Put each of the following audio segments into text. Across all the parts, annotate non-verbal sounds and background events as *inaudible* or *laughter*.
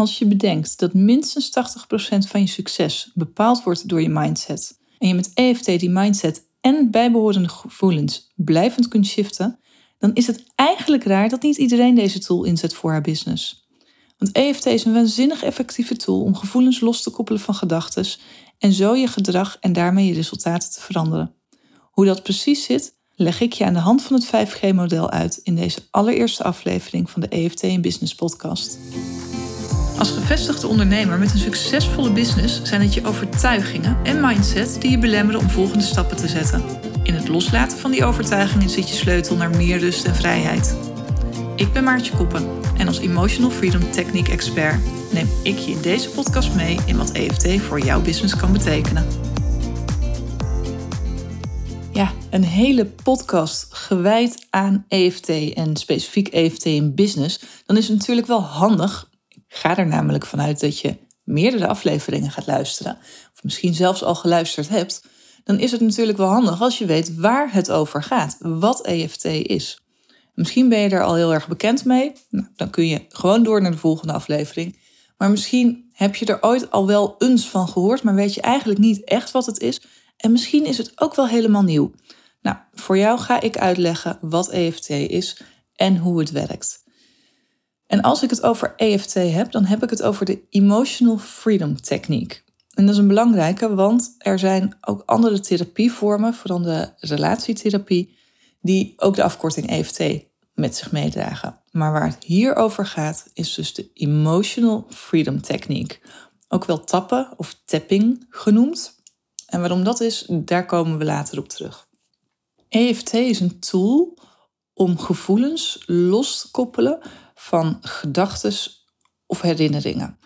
als je bedenkt dat minstens 80% van je succes bepaald wordt door je mindset en je met EFT die mindset en bijbehorende gevoelens blijvend kunt shiften, dan is het eigenlijk raar dat niet iedereen deze tool inzet voor haar business. Want EFT is een waanzinnig effectieve tool om gevoelens los te koppelen van gedachten en zo je gedrag en daarmee je resultaten te veranderen. Hoe dat precies zit, leg ik je aan de hand van het 5G-model uit in deze allereerste aflevering van de EFT in Business podcast. Als gevestigde ondernemer met een succesvolle business zijn het je overtuigingen en mindset die je belemmeren om volgende stappen te zetten. In het loslaten van die overtuigingen zit je sleutel naar meer rust en vrijheid. Ik ben Maartje Koppen en als Emotional Freedom Technique expert neem ik je in deze podcast mee in wat EFT voor jouw business kan betekenen. Ja, een hele podcast gewijd aan EFT en specifiek EFT in business, dan is het natuurlijk wel handig ga er namelijk vanuit dat je meerdere afleveringen gaat luisteren, of misschien zelfs al geluisterd hebt, dan is het natuurlijk wel handig als je weet waar het over gaat, wat EFT is. Misschien ben je er al heel erg bekend mee, nou, dan kun je gewoon door naar de volgende aflevering. Maar misschien heb je er ooit al wel eens van gehoord, maar weet je eigenlijk niet echt wat het is. En misschien is het ook wel helemaal nieuw. Nou, voor jou ga ik uitleggen wat EFT is en hoe het werkt. En als ik het over EFT heb, dan heb ik het over de Emotional Freedom Techniek. En dat is een belangrijke, want er zijn ook andere therapievormen, vooral de relatietherapie, die ook de afkorting EFT met zich meedragen. Maar waar het hier over gaat, is dus de Emotional Freedom Techniek. Ook wel tappen of tapping genoemd. En waarom dat is, daar komen we later op terug. EFT is een tool om gevoelens los te koppelen van gedachten of herinneringen.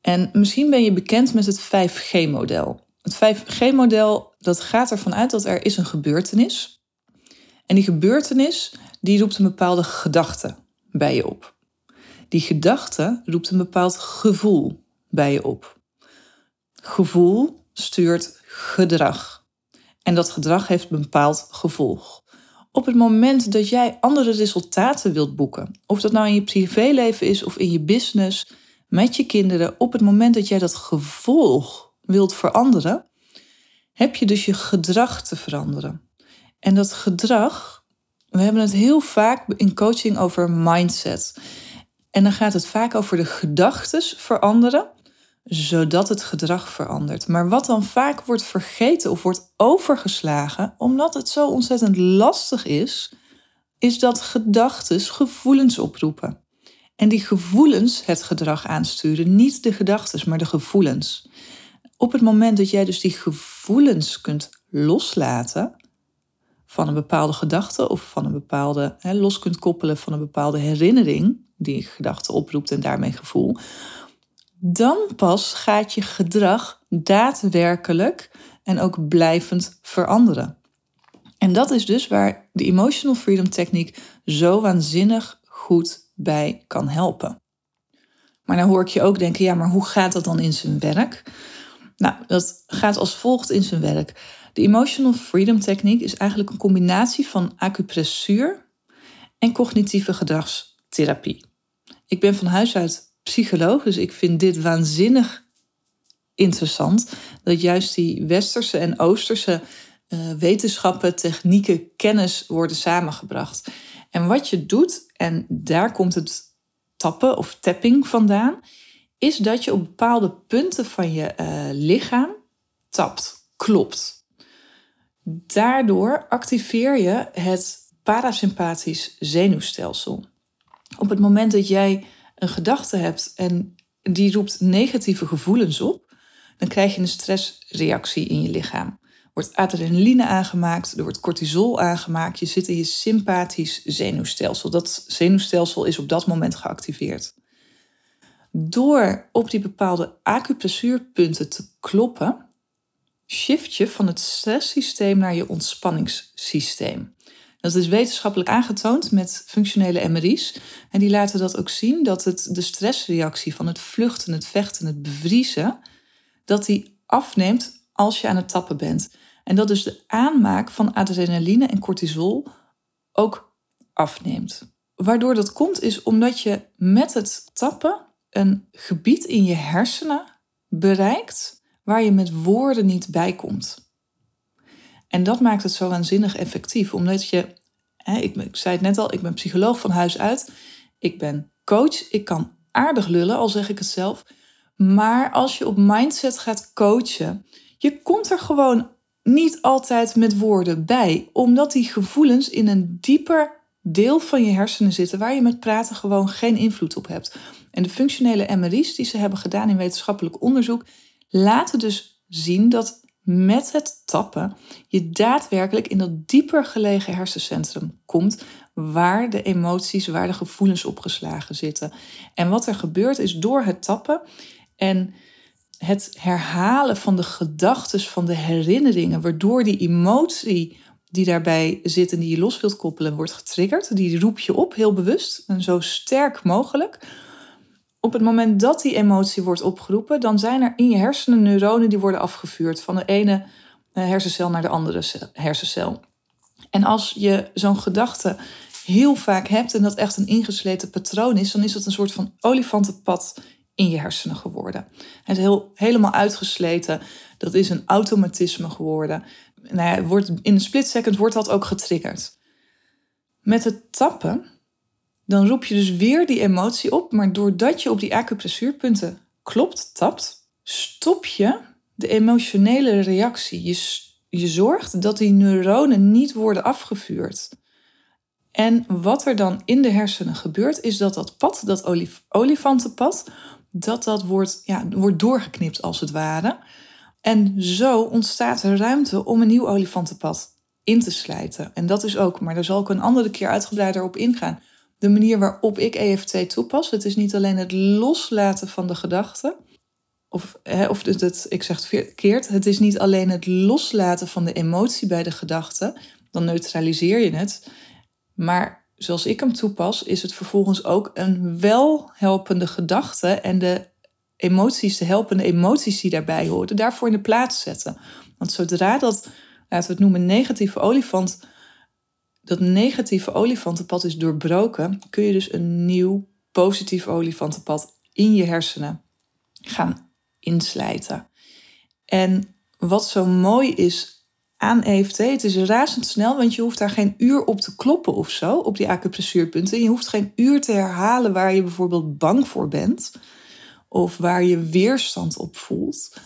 En misschien ben je bekend met het 5G-model. Het 5G-model dat gaat ervan uit dat er is een gebeurtenis. En die gebeurtenis die roept een bepaalde gedachte bij je op. Die gedachte roept een bepaald gevoel bij je op. Gevoel stuurt gedrag. En dat gedrag heeft een bepaald gevolg op het moment dat jij andere resultaten wilt boeken, of dat nou in je privéleven is of in je business, met je kinderen, op het moment dat jij dat gevolg wilt veranderen, heb je dus je gedrag te veranderen. En dat gedrag, we hebben het heel vaak in coaching over mindset. En dan gaat het vaak over de gedachten veranderen zodat het gedrag verandert. Maar wat dan vaak wordt vergeten of wordt overgeslagen, omdat het zo ontzettend lastig is, is dat gedachten gevoelens oproepen. En die gevoelens het gedrag aansturen, niet de gedachten, maar de gevoelens. Op het moment dat jij dus die gevoelens kunt loslaten van een bepaalde gedachte of van een bepaalde, los kunt koppelen van een bepaalde herinnering die gedachte oproept en daarmee gevoel, dan pas gaat je gedrag daadwerkelijk en ook blijvend veranderen. En dat is dus waar de Emotional Freedom Techniek zo waanzinnig goed bij kan helpen. Maar dan hoor ik je ook denken, ja, maar hoe gaat dat dan in zijn werk? Nou, dat gaat als volgt in zijn werk. De Emotional Freedom Techniek is eigenlijk een combinatie van acupressuur en cognitieve gedragstherapie. Ik ben van huis uit psycholoog. Dus ik vind dit waanzinnig interessant. Dat juist die westerse en oosterse uh, wetenschappen, technieken, kennis worden samengebracht. En wat je doet, en daar komt het tappen of tapping vandaan, is dat je op bepaalde punten van je uh, lichaam tapt, klopt. Daardoor activeer je het parasympathisch zenuwstelsel. Op het moment dat jij een gedachte hebt en die roept negatieve gevoelens op, dan krijg je een stressreactie in je lichaam. Wordt adrenaline aangemaakt, er wordt cortisol aangemaakt, je zit in je sympathisch zenuwstelsel. Dat zenuwstelsel is op dat moment geactiveerd. Door op die bepaalde acupressuurpunten te kloppen, shift je van het stresssysteem naar je ontspanningssysteem. Dat is wetenschappelijk aangetoond met functionele MRI's. En die laten dat ook zien dat het, de stressreactie van het vluchten, het vechten, het bevriezen, dat die afneemt als je aan het tappen bent. En dat dus de aanmaak van adrenaline en cortisol ook afneemt. Waardoor dat komt is omdat je met het tappen een gebied in je hersenen bereikt waar je met woorden niet bij komt. En dat maakt het zo waanzinnig effectief, omdat je, ik, ik zei het net al, ik ben psycholoog van huis uit, ik ben coach, ik kan aardig lullen, al zeg ik het zelf. Maar als je op mindset gaat coachen, je komt er gewoon niet altijd met woorden bij, omdat die gevoelens in een dieper deel van je hersenen zitten waar je met praten gewoon geen invloed op hebt. En de functionele MRI's die ze hebben gedaan in wetenschappelijk onderzoek laten dus zien dat met het tappen je daadwerkelijk in dat dieper gelegen hersencentrum komt waar de emoties, waar de gevoelens opgeslagen zitten. En wat er gebeurt is door het tappen en het herhalen van de gedachten, van de herinneringen, waardoor die emotie die daarbij zit en die je los wilt koppelen, wordt getriggerd. Die roep je op, heel bewust en zo sterk mogelijk. Op het moment dat die emotie wordt opgeroepen, dan zijn er in je hersenen neuronen die worden afgevuurd van de ene eh, hersencel naar de andere hersencel. En als je zo'n gedachte heel vaak hebt en dat echt een ingesleten patroon is, dan is dat een soort van olifantenpad in je hersenen geworden. Het is heel, helemaal uitgesleten. Dat is een automatisme geworden. Nou ja, wordt, in een split second wordt dat ook getriggerd. Met het tappen, dan roep je dus weer die emotie op, maar doordat je op die acupressuurpunten klopt, tapt, stop je de emotionele reactie. Je, je zorgt dat die neuronen niet worden afgevuurd. En wat er dan in de hersenen gebeurt, is dat dat pad, dat olif olifantenpad, dat dat wordt, ja, wordt doorgeknipt als het ware. En zo ontstaat er ruimte om een nieuw olifantenpad in te slijten. En dat is ook, maar daar zal ik een andere keer uitgebreider op ingaan. De manier waarop ik EFT toepas. Het is niet alleen het loslaten van de gedachten. Of, hè, of het, het, ik zeg het verkeerd. Het is niet alleen het loslaten van de emotie bij de gedachte. Dan neutraliseer je het. Maar zoals ik hem toepas, is het vervolgens ook een welhelpende gedachte en de emoties, de helpende emoties die daarbij horen, daarvoor in de plaats zetten. Want zodra dat, laten we het noemen, negatieve olifant, dat negatieve olifantenpad is doorbroken, kun je dus een nieuw positief olifantenpad in je hersenen gaan inslijten. En wat zo mooi is aan EFT. Het is razendsnel, want je hoeft daar geen uur op te kloppen of zo, op die acupressuurpunten. Je hoeft geen uur te herhalen waar je bijvoorbeeld bang voor bent, of waar je weerstand op voelt,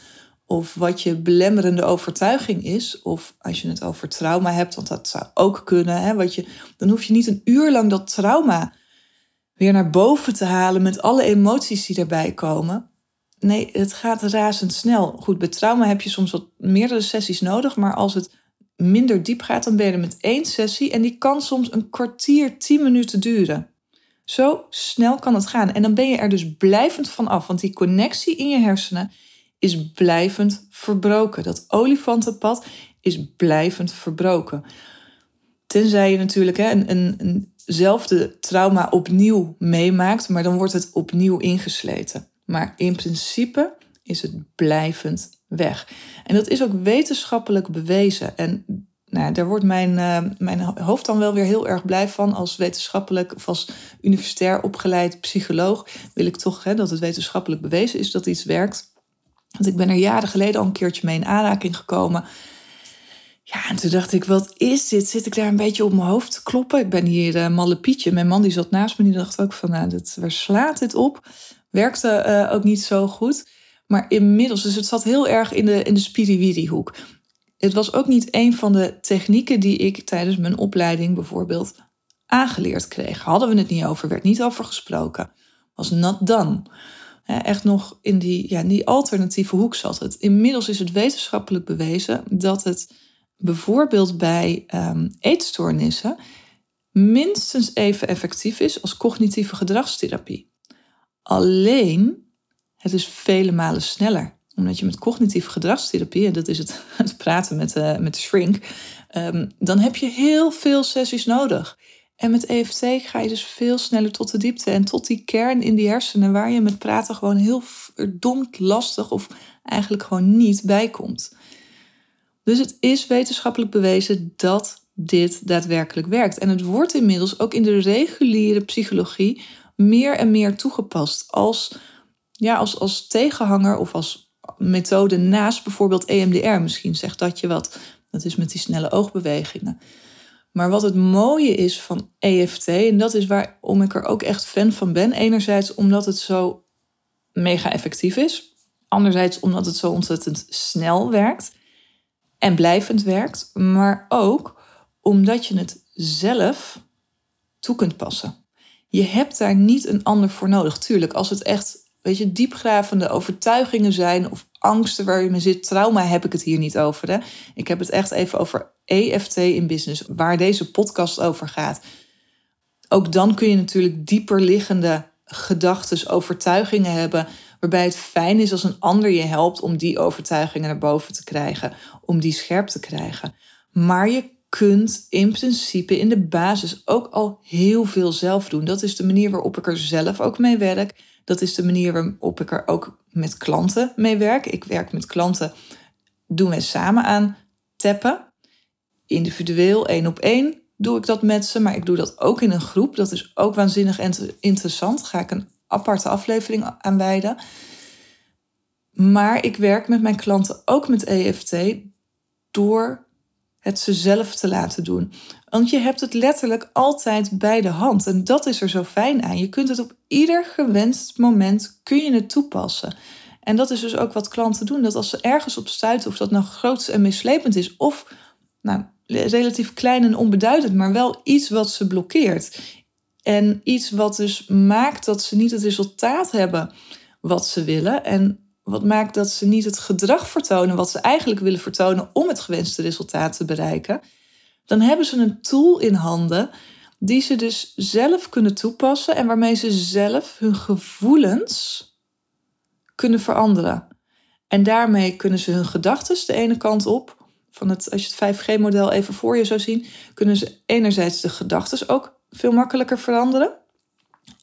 of wat je belemmerende overtuiging is, of als je het over trauma hebt, want dat zou ook kunnen, hè, wat je, dan hoef je niet een uur lang dat trauma weer naar boven te halen met alle emoties die daarbij komen. Nee, het gaat razendsnel. Goed, bij trauma heb je soms wat meerdere sessies nodig, maar als het minder diep gaat, dan ben je met één sessie en die kan soms een kwartier, tien minuten duren. Zo snel kan het gaan. En dan ben je er dus blijvend van af, want die connectie in je hersenen is blijvend verbroken. Dat olifantenpad is blijvend verbroken. Tenzij je natuurlijk hè, een, een, eenzelfde trauma opnieuw meemaakt, maar dan wordt het opnieuw ingesleten. Maar in principe is het blijvend weg. En dat is ook wetenschappelijk bewezen. En nou, daar wordt mijn, uh, mijn hoofd dan wel weer heel erg blij van. Als wetenschappelijk of als universitair opgeleid psycholoog wil ik toch hè, dat het wetenschappelijk bewezen is dat iets werkt. Want ik ben er jaren geleden al een keertje mee in aanraking gekomen. Ja, en toen dacht ik, wat is dit? Zit ik daar een beetje op mijn hoofd te kloppen? Ik ben hier uh, malle Pietje. Mijn man die zat naast me, die dacht ook van, nou, dit, waar slaat dit op? Werkte uh, ook niet zo goed. Maar inmiddels, dus het zat heel erg in de, in de spiriwiri-hoek. Het was ook niet een van de technieken die ik tijdens mijn opleiding bijvoorbeeld aangeleerd kreeg. Hadden we het niet over, werd niet over gesproken. Was not done. Echt nog in die, ja, die alternatieve hoek zat het. Inmiddels is het wetenschappelijk bewezen dat het bijvoorbeeld bij um, eetstoornissen minstens even effectief is als cognitieve gedragstherapie. Alleen, het is vele malen sneller. Omdat je met cognitieve gedragstherapie, en dat is het, *laughs* het praten met, uh, met de shrink, um, dan heb je heel veel sessies nodig. En met EFT ga je dus veel sneller tot de diepte en tot die kern in die hersenen waar je met praten gewoon heel verdomd lastig of eigenlijk gewoon niet bij komt. Dus het is wetenschappelijk bewezen dat dit daadwerkelijk werkt. En het wordt inmiddels ook in de reguliere psychologie meer en meer toegepast als ja, als, als tegenhanger of als methode naast bijvoorbeeld EMDR. Misschien zegt dat je wat. Dat is met die snelle oogbewegingen. Maar wat het mooie is van EFT, en dat is waarom ik er ook echt fan van ben. Enerzijds omdat het zo mega effectief is. Anderzijds omdat het zo ontzettend snel werkt en blijvend werkt. Maar ook omdat je het zelf toe kunt passen. Je hebt daar niet een ander voor nodig. Tuurlijk, als het echt weet je, diepgravende overtuigingen zijn of angsten waar je mee zit. Trauma heb ik het hier niet over. Hè? Ik heb het echt even over EFT in business, waar deze podcast over gaat. Ook dan kun je natuurlijk dieper liggende gedachten, overtuigingen hebben, waarbij het fijn is als een ander je helpt om die overtuigingen naar boven te krijgen, om die scherp te krijgen. Maar je kunt in principe in de basis ook al heel veel zelf doen. Dat is de manier waarop ik er zelf ook mee werk. Dat is de manier waarop ik er ook met klanten mee werk. Ik werk met klanten, doen wij samen aan tappen. Individueel, één op één doe ik dat met ze, maar ik doe dat ook in een groep. Dat is ook waanzinnig interessant. ga ik een aparte aflevering aan wijden. Maar ik werk met mijn klanten ook met EFT door het ze zelf te laten doen. Want je hebt het letterlijk altijd bij de hand. En dat is er zo fijn aan. Je kunt het op ieder gewenst moment kun je het toepassen. En dat is dus ook wat klanten doen. Dat als ze ergens op stuiten, of dat nou groot en meeslepend is, of nou, relatief klein en onbeduidend, maar wel iets wat ze blokkeert. En iets wat dus maakt dat ze niet het resultaat hebben wat ze willen. En wat maakt dat ze niet het gedrag vertonen wat ze eigenlijk willen vertonen om het gewenste resultaat te bereiken. Dan hebben ze een tool in handen die ze dus zelf kunnen toepassen en waarmee ze zelf hun gevoelens kunnen veranderen. En daarmee kunnen ze hun gedachten de ene kant op, van het, als je het 5G-model even voor je zou zien, kunnen ze enerzijds de gedachten ook veel makkelijker veranderen.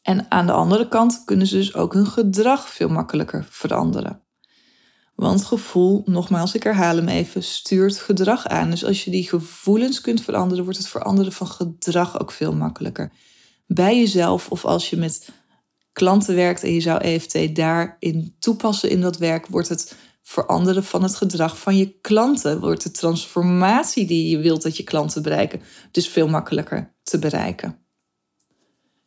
En aan de andere kant kunnen ze dus ook hun gedrag veel makkelijker veranderen. Want gevoel, nogmaals, ik herhaal hem even, stuurt gedrag aan. Dus als je die gevoelens kunt veranderen, wordt het veranderen van gedrag ook veel makkelijker. Bij jezelf of als je met klanten werkt en je zou EFT daarin toepassen in dat werk, wordt het veranderen van het gedrag van je klanten. Wordt de transformatie die je wilt dat je klanten bereiken, dus veel makkelijker te bereiken.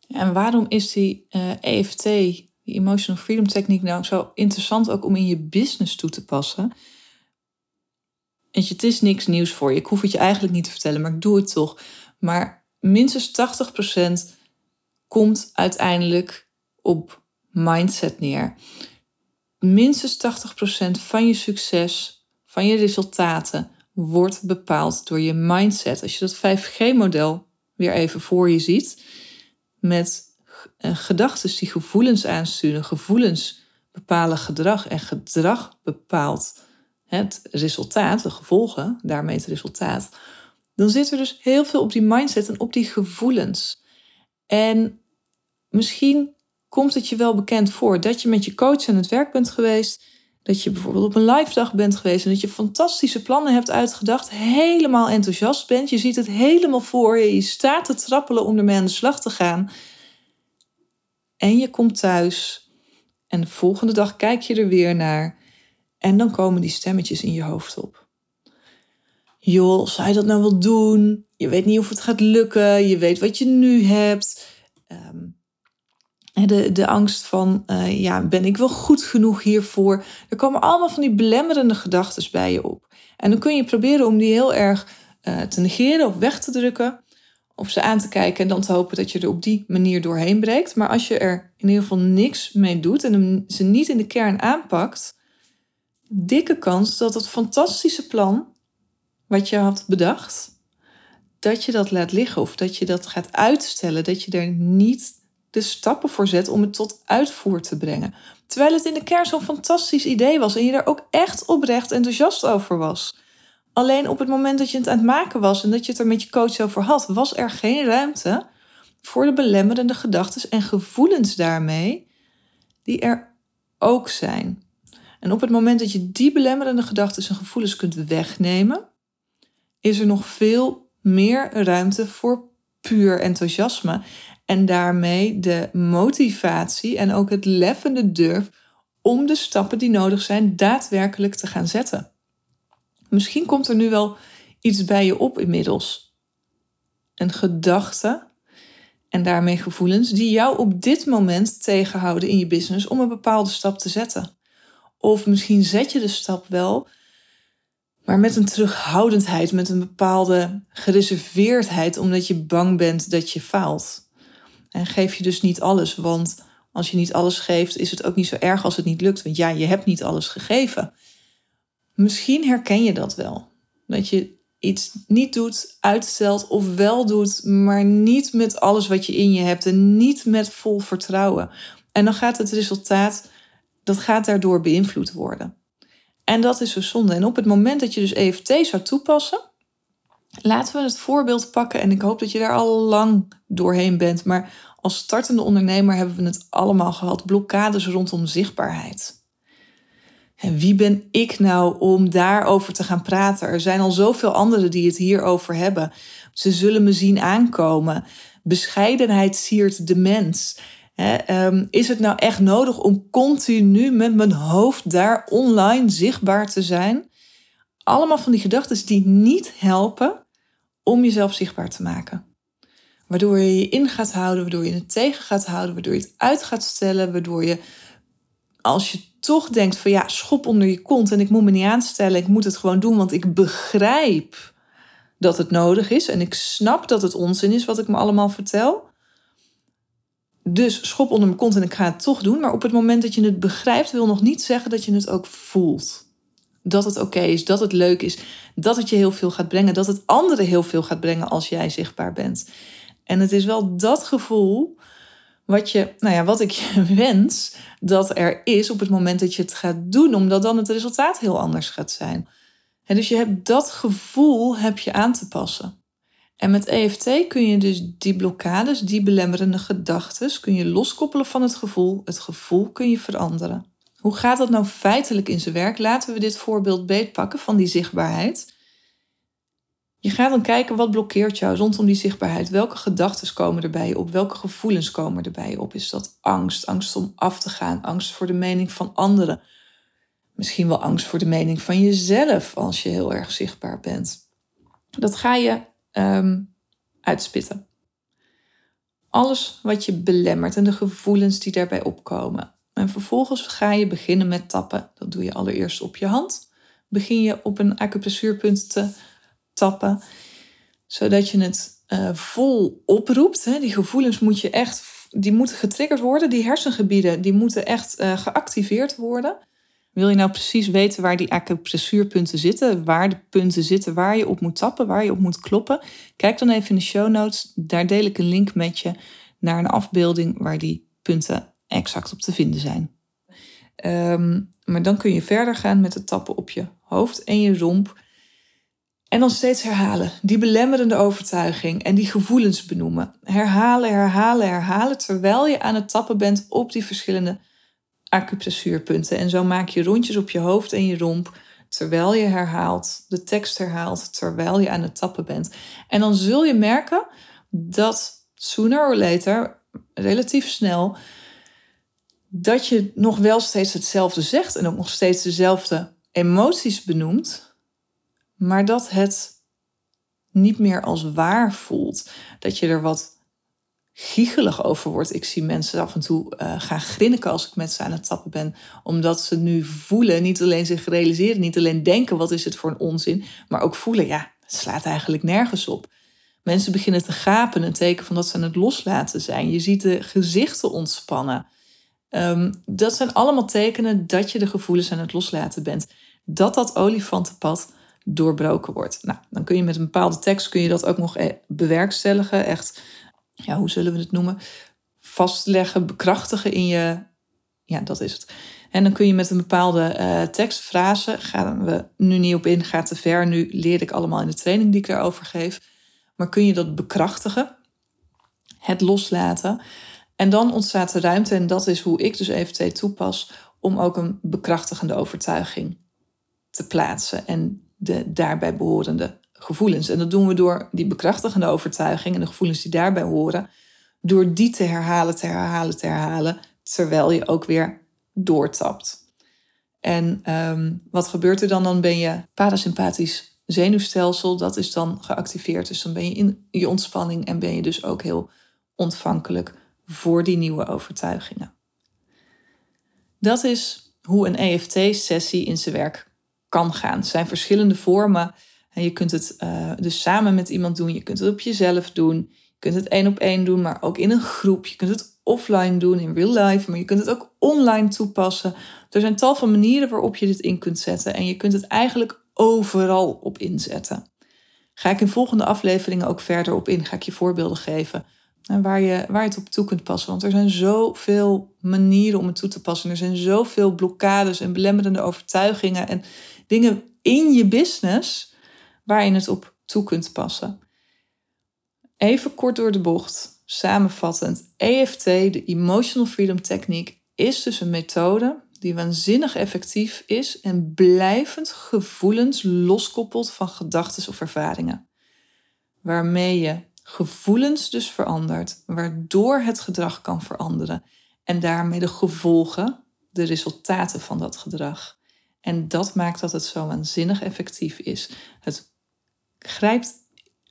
En waarom is die EFT, eh, e die Emotional Freedom Techniek, nou zo interessant ook om in je business toe te passen? En het is niks nieuws voor je. Ik hoef het je eigenlijk niet te vertellen, maar ik doe het toch. Maar minstens 80% komt uiteindelijk op mindset neer. Minstens 80% van je succes, van je resultaten, wordt bepaald door je mindset. Als je dat 5G-model weer even voor je ziet, met uh, gedachten die gevoelens aansturen. Gevoelens bepalen gedrag en gedrag bepaalt het resultaat, de gevolgen, daarmee het resultaat. Dan zit er dus heel veel op die mindset en op die gevoelens. En misschien komt het je wel bekend voor dat je met je coach aan het werk bent geweest. Dat je bijvoorbeeld op een live dag bent geweest en dat je fantastische plannen hebt uitgedacht. Helemaal enthousiast bent. Je ziet het helemaal voor je. Je staat te trappelen om ermee aan de slag te gaan. En je komt thuis en de volgende dag kijk je er weer naar. En dan komen die stemmetjes in je hoofd op. Joh, zou je dat nou wel doen? Je weet niet of het gaat lukken. Je weet wat je nu hebt. Um, de, de angst van, uh, ja, ben ik wel goed genoeg hiervoor? Er komen allemaal van die belemmerende gedachten bij je op. En dan kun je proberen om die heel erg uh, te negeren of weg te drukken. Of ze aan te kijken en dan te hopen dat je er op die manier doorheen breekt. Maar als je er in ieder geval niks mee doet en ze niet in de kern aanpakt, dikke kans dat het fantastische plan wat je had bedacht, dat je dat laat liggen of dat je dat gaat uitstellen, dat je er niet de stappen voor zet om het tot uitvoer te brengen. Terwijl het in de kern zo'n fantastisch idee was en je er ook echt oprecht enthousiast over was. Alleen op het moment dat je het aan het maken was en dat je het er met je coach over had, was er geen ruimte voor de belemmerende gedachten en gevoelens daarmee, die er ook zijn. En op het moment dat je die belemmerende gedachten en gevoelens kunt wegnemen, is er nog veel meer ruimte voor puur enthousiasme en daarmee de motivatie en ook het lef durf om de stappen die nodig zijn daadwerkelijk te gaan zetten. Misschien komt er nu wel iets bij je op inmiddels. Een gedachte en daarmee gevoelens die jou op dit moment tegenhouden in je business om een bepaalde stap te zetten. Of misschien zet je de stap wel, maar met een terughoudendheid, met een bepaalde gereserveerdheid, omdat je bang bent dat je faalt. En geef je dus niet alles, want als je niet alles geeft, is het ook niet zo erg als het niet lukt. Want ja, je hebt niet alles gegeven. Misschien herken je dat wel. Dat je iets niet doet, uitstelt of wel doet, maar niet met alles wat je in je hebt en niet met vol vertrouwen. En dan gaat het resultaat, dat gaat daardoor beïnvloed worden. En dat is zo zonde. En op het moment dat je dus EFT zou toepassen, laten we het voorbeeld pakken. En ik hoop dat je daar al lang doorheen bent. Maar als startende ondernemer hebben we het allemaal gehad. Blokkades rondom zichtbaarheid. En wie ben ik nou om daarover te gaan praten? Er zijn al zoveel anderen die het hierover hebben. Ze zullen me zien aankomen. Bescheidenheid siert de mens. Ehm, is het nou echt nodig om continu met mijn hoofd daar online zichtbaar te zijn? Allemaal van die gedachten die niet helpen om jezelf zichtbaar te maken. Waardoor je je in gaat houden, waardoor je het tegen gaat houden, waardoor je het uit gaat stellen, waardoor je als je toch denkt van ja, schop onder je kont en ik moet me niet aanstellen, ik moet het gewoon doen, want ik begrijp dat het nodig is en ik snap dat het onzin is wat ik me allemaal vertel. Dus schop onder mijn kont en ik ga het toch doen. Maar op het moment dat je het begrijpt, wil nog niet zeggen dat je het ook voelt. Dat het oké is, dat het leuk is, dat het je heel veel gaat brengen, dat het anderen heel veel gaat brengen als jij zichtbaar bent. En het is wel dat gevoel wat, je, nou ja, wat ik je *laughs* wens dat er is op het moment dat je het gaat doen, omdat dan het resultaat heel anders gaat zijn. En dus je hebt dat gevoel heb je aan te passen. En met EFT kun je dus die blokkades, die belemmerende gedachten, kun je loskoppelen van het gevoel. Het gevoel kun je veranderen. Hoe gaat dat nou feitelijk in zijn werk? Laten we dit voorbeeld beetpakken van die zichtbaarheid. Je gaat dan kijken wat blokkeert jou rondom die zichtbaarheid. Welke gedachten komen er bij je op? Welke gevoelens komen er bij je op? Is dat angst? Angst om af te gaan? Angst voor de mening van anderen? Misschien wel angst voor de mening van jezelf als je heel erg zichtbaar bent. Dat ga je um, uitspitten. Alles wat je belemmert en de gevoelens die daarbij opkomen. En vervolgens ga je beginnen met tappen. Dat doe je allereerst op je hand. Begin je op een acupressuurpunt te tappen, zodat je het uh, vol oproept. Hè. Die gevoelens moet je echt, die moeten getriggerd worden. Die hersengebieden die moeten echt uh, geactiveerd worden. Wil je nou precies weten waar die acupressuurpunten zitten, waar de punten zitten, waar je op moet tappen, waar je op moet kloppen? Kijk dan even in de show notes. Daar deel ik een link met je naar een afbeelding waar die punten exact op te vinden zijn. Um, maar dan kun je verder gaan met het tappen op je hoofd en je romp. En dan steeds herhalen. Die belemmerende overtuiging en die gevoelens benoemen. Herhalen, herhalen, herhalen. Terwijl je aan het tappen bent op die verschillende acupressuurpunten. En zo maak je rondjes op je hoofd en je romp. Terwijl je herhaalt, de tekst herhaalt, terwijl je aan het tappen bent. En dan zul je merken dat sooner or later, relatief snel, dat je nog wel steeds hetzelfde zegt en ook nog steeds dezelfde emoties benoemt, maar dat het niet meer als waar voelt. Dat je er wat giegelig over wordt. Ik zie mensen af en toe uh, gaan grinniken als ik met ze aan het tappen ben. Omdat ze nu voelen, niet alleen zich realiseren, niet alleen denken wat is het voor een onzin. Maar ook voelen, ja, het slaat eigenlijk nergens op. Mensen beginnen te gapen, een teken van dat ze aan het loslaten zijn. Je ziet de gezichten ontspannen. Um, dat zijn allemaal tekenen dat je de gevoelens aan het loslaten bent. Dat dat olifantenpad doorbroken wordt. Nou, dan kun je met een bepaalde tekst kun je dat ook nog eh, bewerkstelligen. Echt ja, hoe zullen we het noemen? Vastleggen, bekrachtigen in je. Ja, dat is het. En dan kun je met een bepaalde uh, tekstfrase, gaan we nu niet op in, gaat te ver. Nu leer ik allemaal in de training die ik daarover geef. Maar kun je dat bekrachtigen, het loslaten. En dan ontstaat de ruimte, en dat is hoe ik dus EFT toepas, om ook een bekrachtigende overtuiging te plaatsen en de daarbij behorende gevoelens. En dat doen we door die bekrachtigende overtuiging en de gevoelens die daarbij horen, door die te herhalen, te herhalen, te herhalen, terwijl je ook weer doortapt. En ehm, wat gebeurt er dan? Dan ben je parasympathisch zenuwstelsel, dat is dan geactiveerd. Dus dan ben je in je ontspanning en ben je dus ook heel ontvankelijk voor die nieuwe overtuigingen. Dat is hoe een EFT-sessie in zijn werk kan gaan. Er zijn verschillende vormen. En je kunt het uh, dus samen met iemand doen. Je kunt het op jezelf doen. Je kunt het één op één doen, maar ook in een groep. Je kunt het offline doen, in real life. Maar je kunt het ook online toepassen. Er zijn tal van manieren waarop je dit in kunt zetten. En je kunt het eigenlijk overal op inzetten. Ga ik in volgende afleveringen ook verder op in. Ga ik je voorbeelden geven waar je, waar je het op toe kunt passen. Want er zijn zoveel manieren om het toe te passen. Er zijn zoveel blokkades en belemmerende overtuigingen en dingen in je business waar je het op toe kunt passen. Even kort door de bocht, samenvattend. EFT, de Emotional Freedom Techniek, is dus een methode die waanzinnig effectief is en blijvend gevoelens loskoppelt van gedachten of ervaringen. Waarmee je gevoelens dus verandert, waardoor het gedrag kan veranderen en daarmee de gevolgen, de resultaten van dat gedrag. En dat maakt dat het zo waanzinnig effectief is. Het grijpt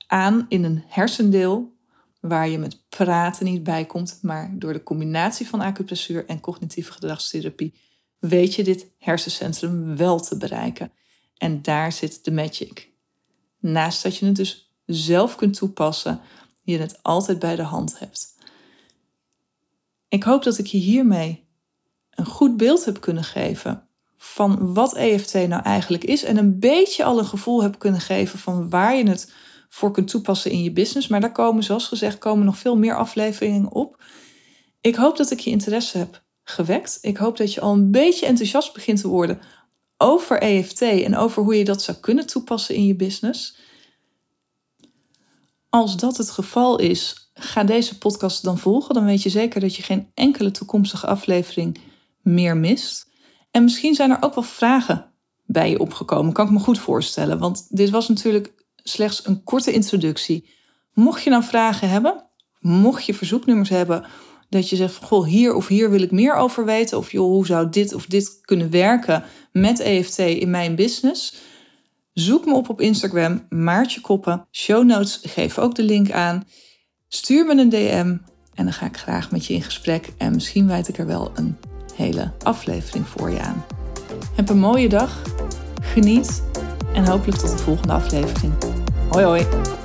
aan in een hersendeel waar je met praten niet bij komt, maar door de combinatie van acupressuur en cognitieve gedragstherapie weet je dit hersencentrum wel te bereiken. En daar zit de magic. Naast dat je het dus zelf kunt toepassen, je het altijd bij de hand hebt. Ik hoop dat ik je hiermee een goed beeld heb kunnen geven van wat EFT nou eigenlijk is en een beetje al een gevoel heb kunnen geven van waar je het voor kunt toepassen in je business. Maar daar komen, zoals gezegd, komen nog veel meer afleveringen op. Ik hoop dat ik je interesse heb gewekt. Ik hoop dat je al een beetje enthousiast begint te worden over EFT en over hoe je dat zou kunnen toepassen in je business. Als dat het geval is, ga deze podcast dan volgen. Dan weet je zeker dat je geen enkele toekomstige aflevering meer mist. En misschien zijn er ook wel vragen bij je opgekomen. Kan ik me goed voorstellen. Want dit was natuurlijk slechts een korte introductie. Mocht je nou vragen hebben, mocht je verzoeknummers hebben, dat je zegt: Goh, hier of hier wil ik meer over weten. Of joh, hoe zou dit of dit kunnen werken met EFT in mijn business? Zoek me op op Instagram, Maartje Koppen. Show notes geef ook de link aan. Stuur me een DM en dan ga ik graag met je in gesprek. En misschien wijd ik er wel een hele aflevering voor je aan. Heb een mooie dag, geniet en hopelijk tot de volgende aflevering. Hoi hoi!